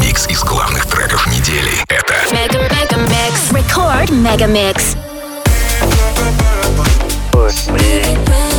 Микс из главных треков недели. Это Mega Mega Mix. Record Mega Mix. Push me.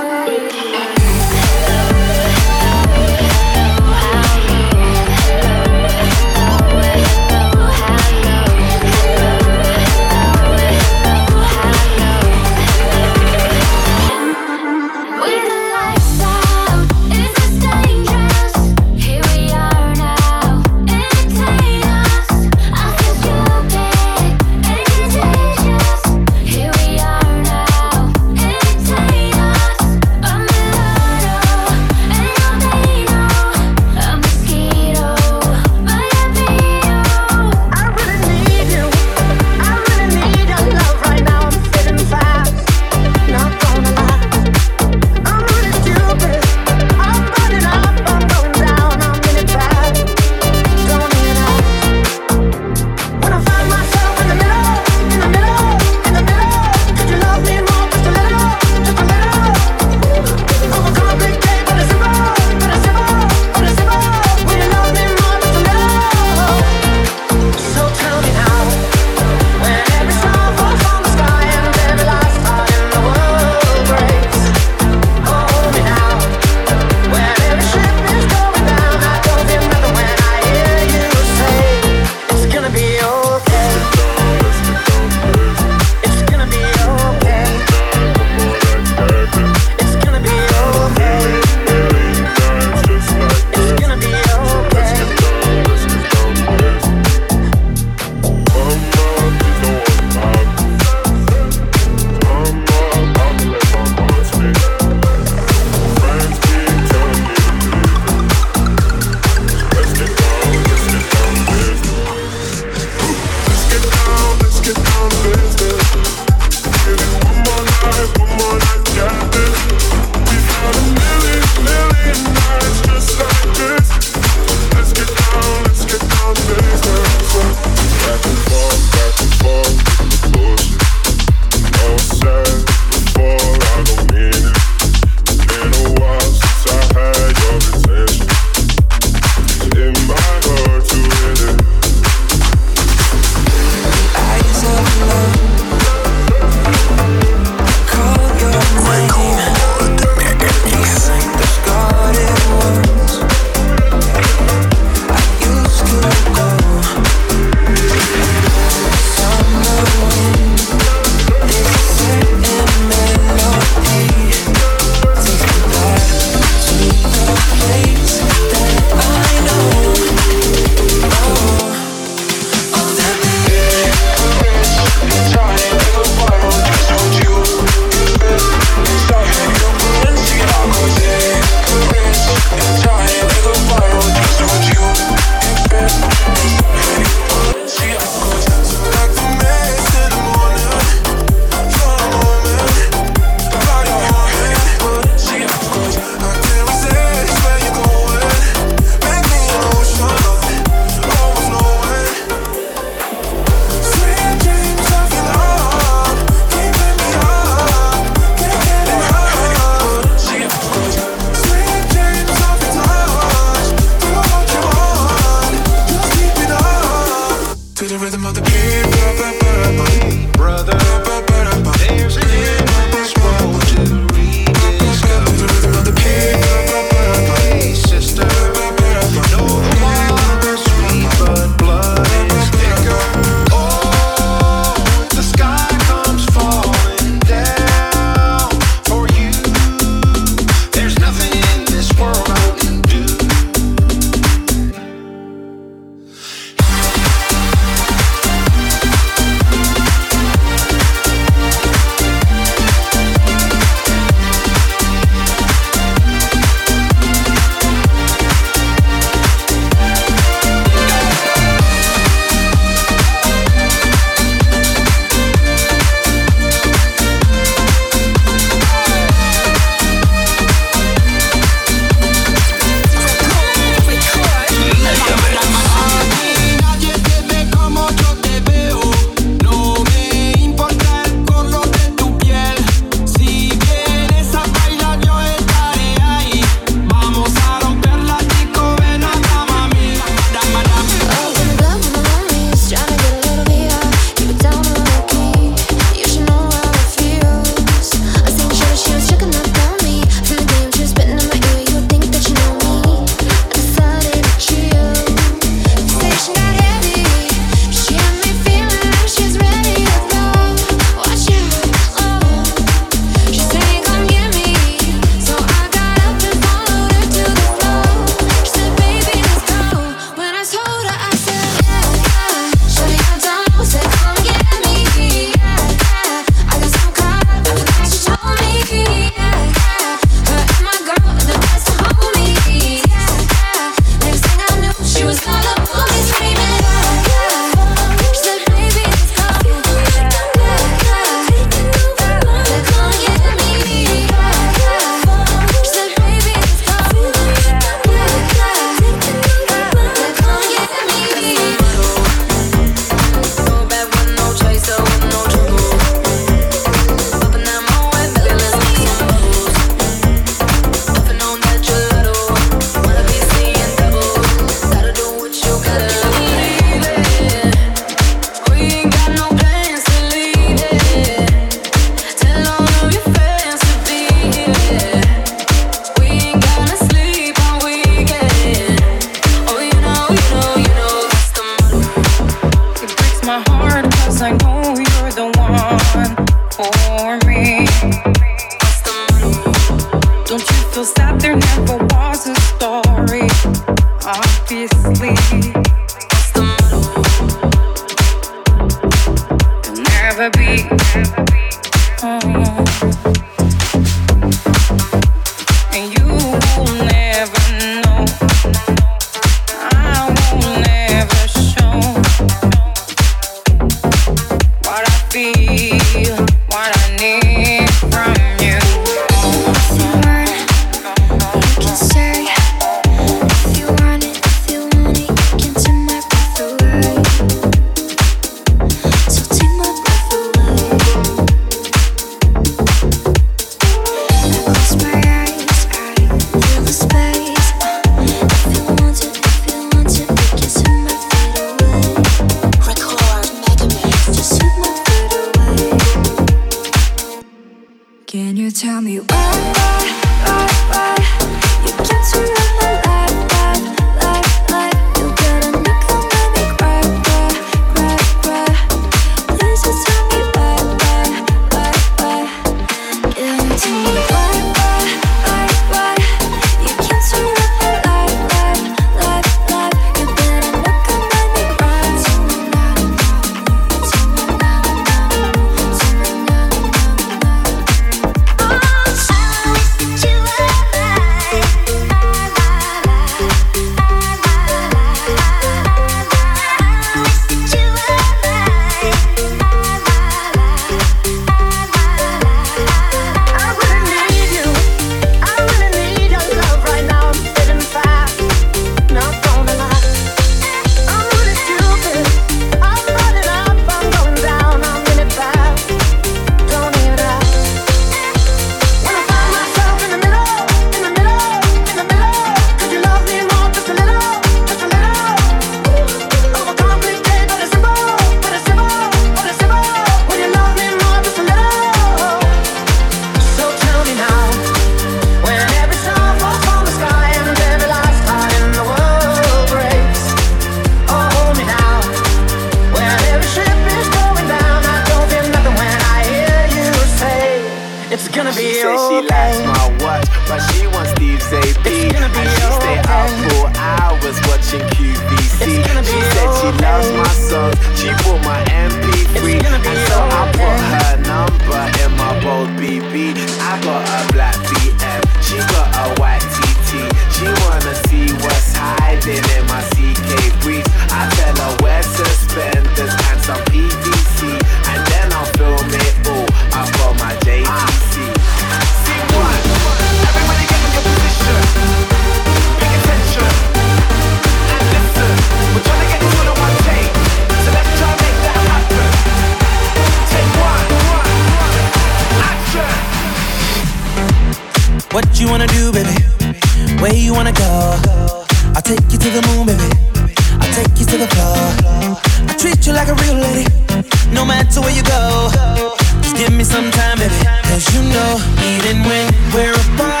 Even when we're apart.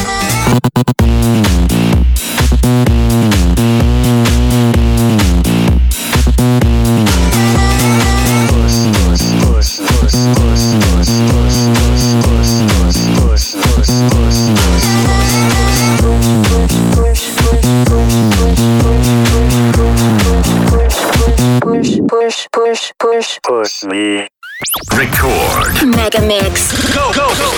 push, push, push me. Record. Mega mix. Go, go, go.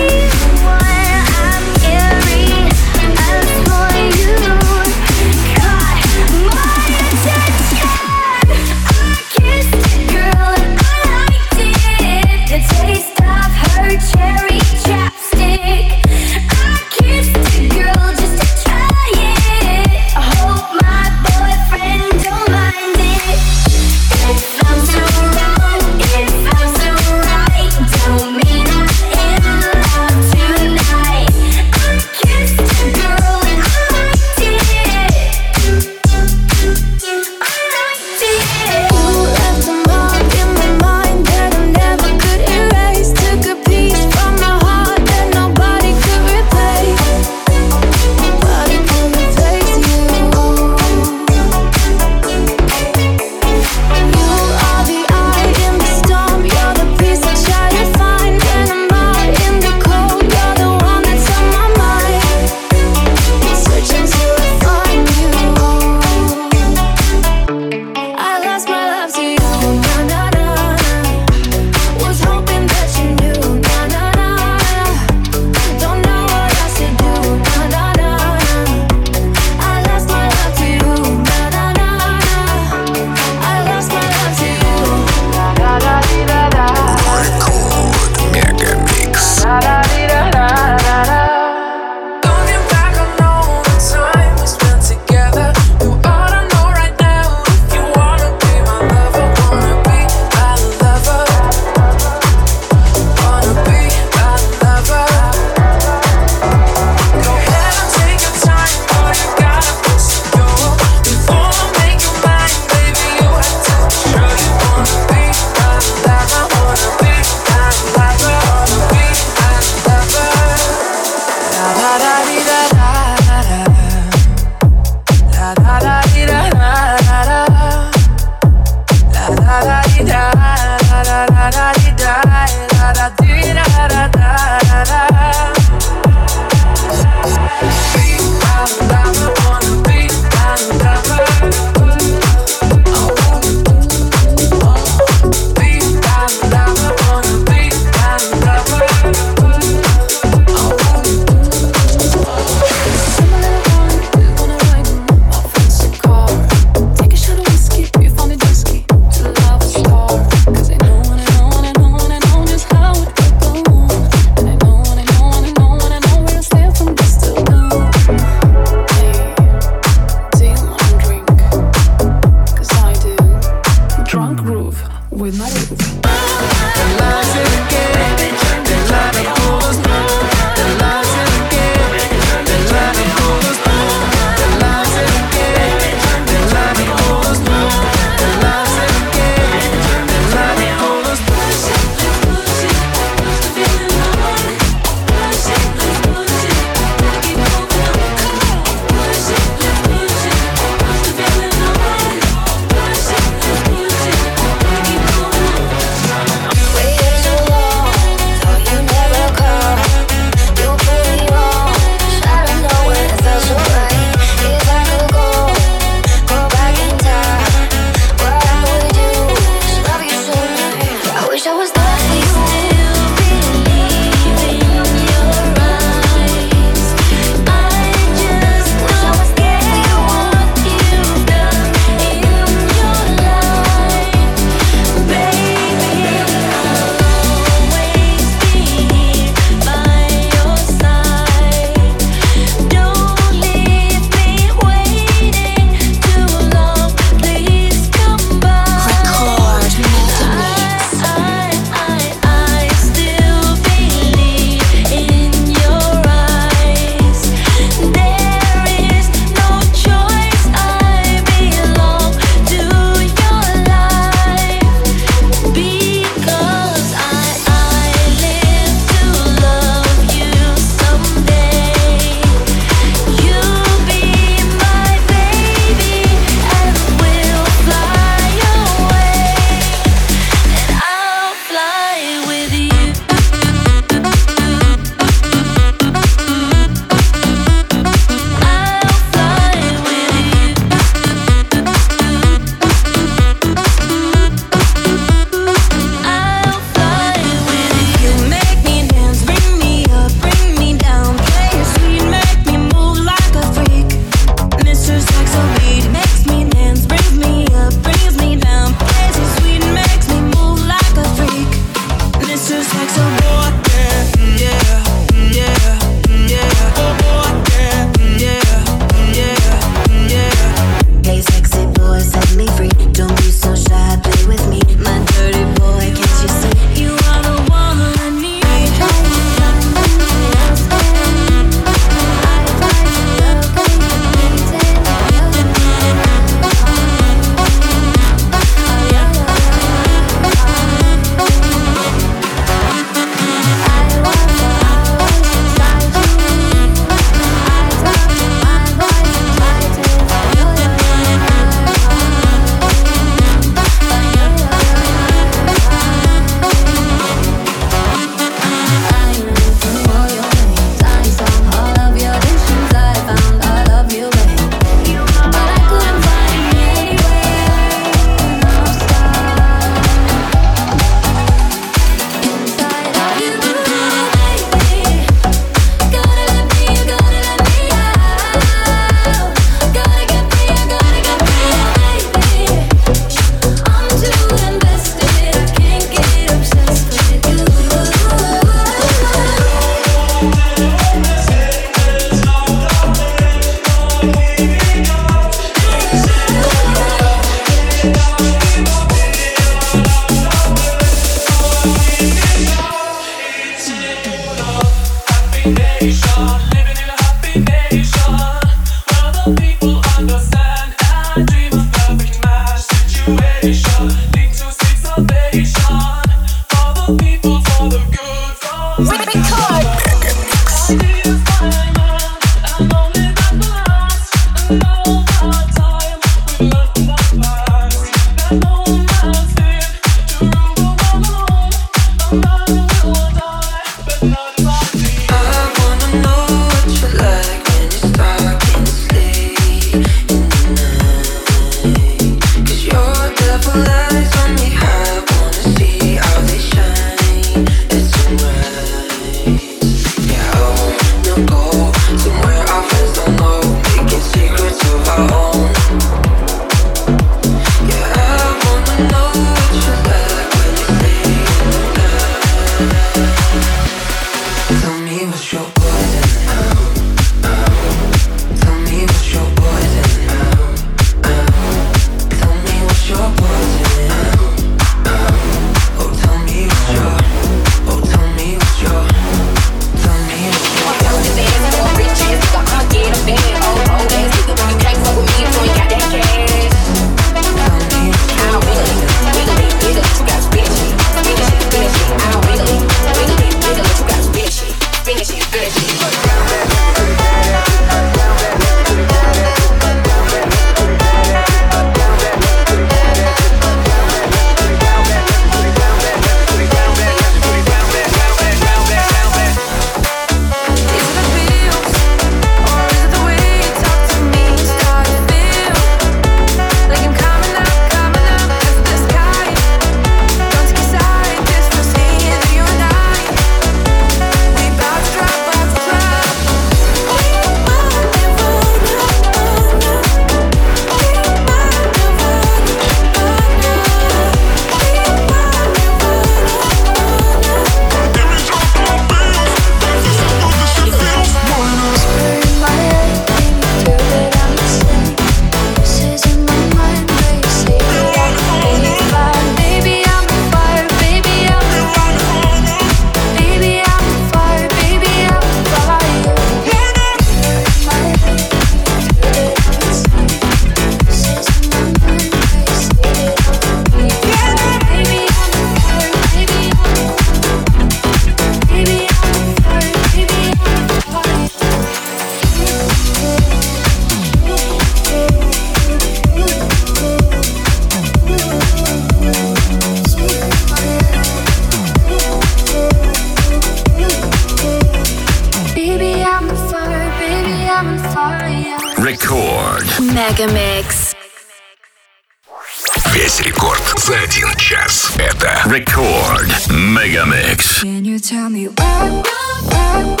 me rock, rock.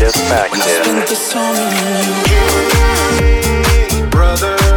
Let's I spent the summer you, brother.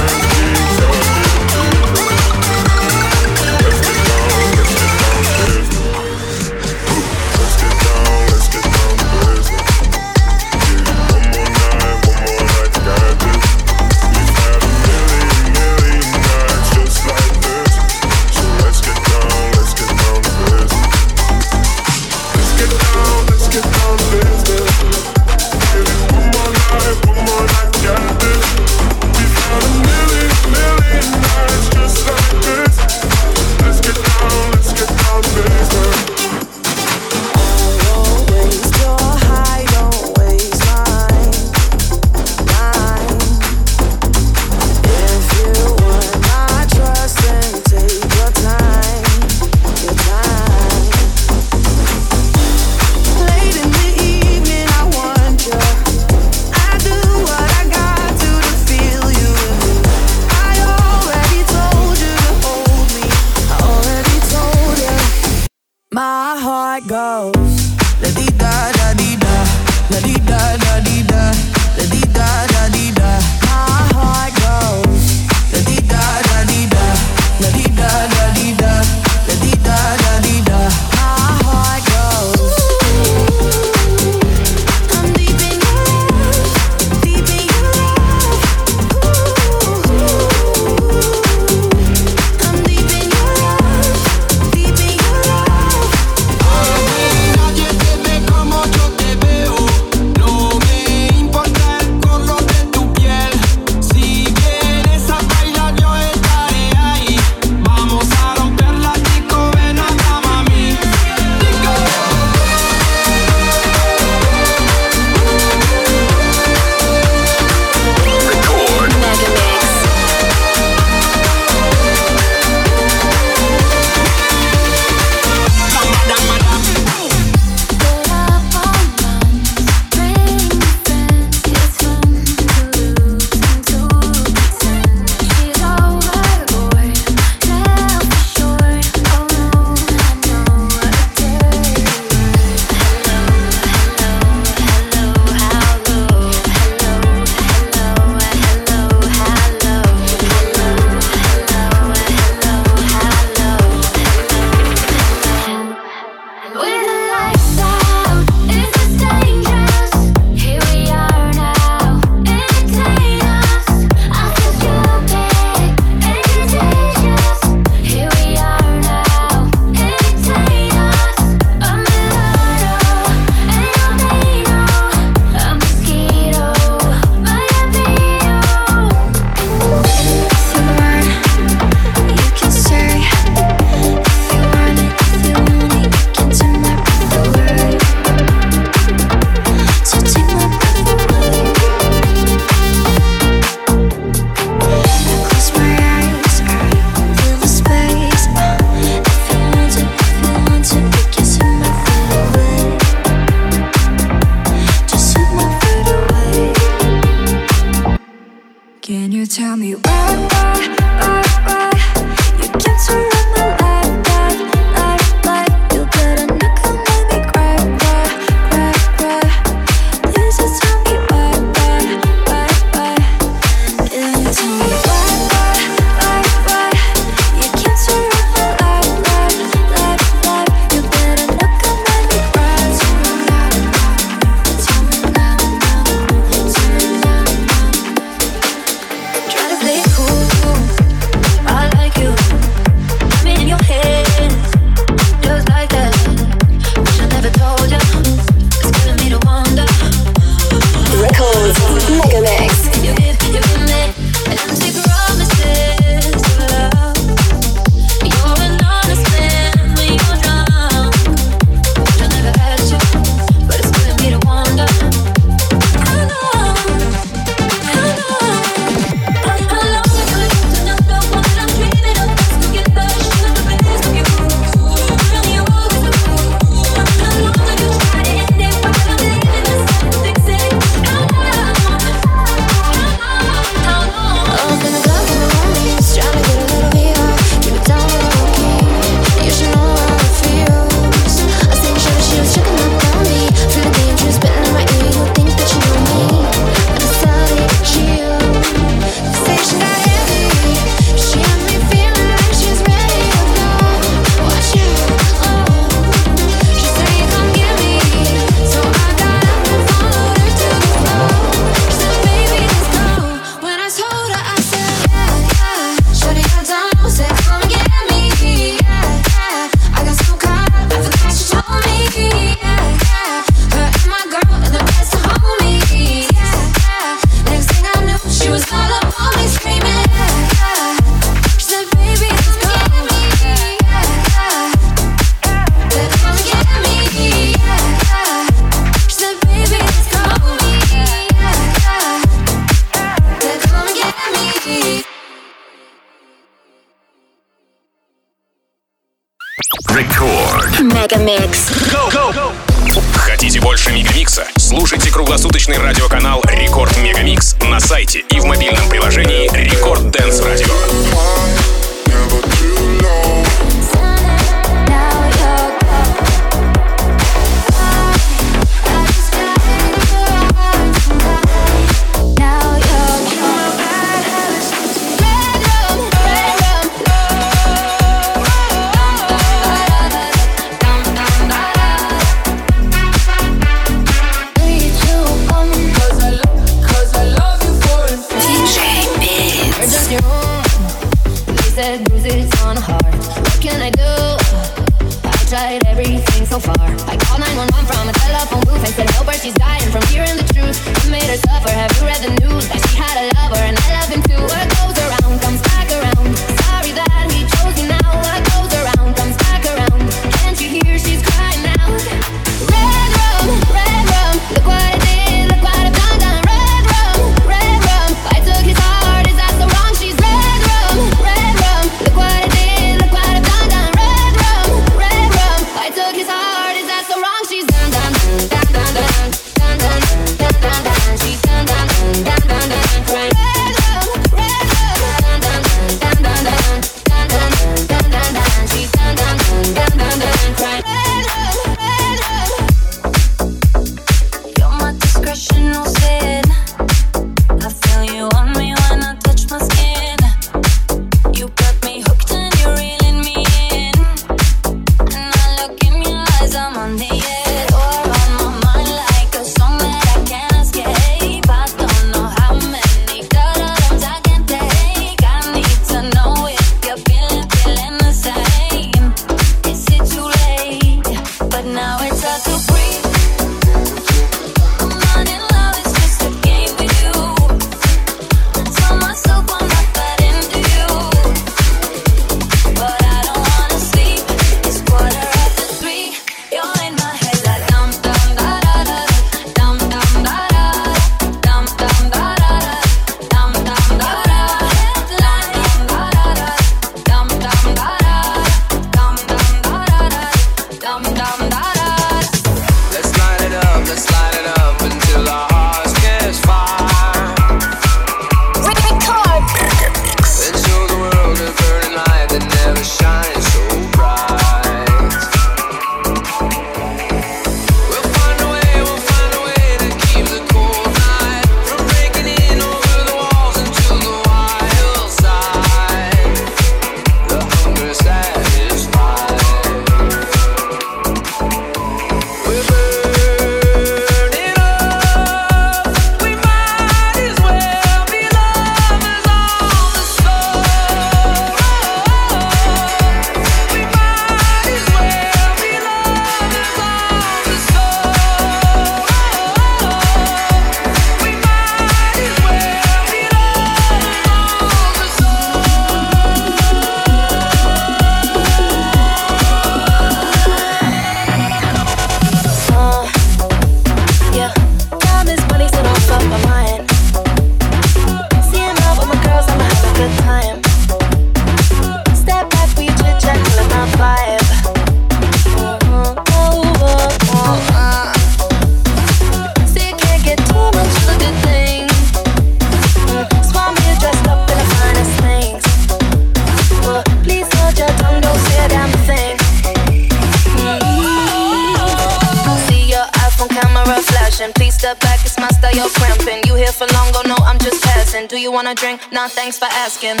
Thanks for asking.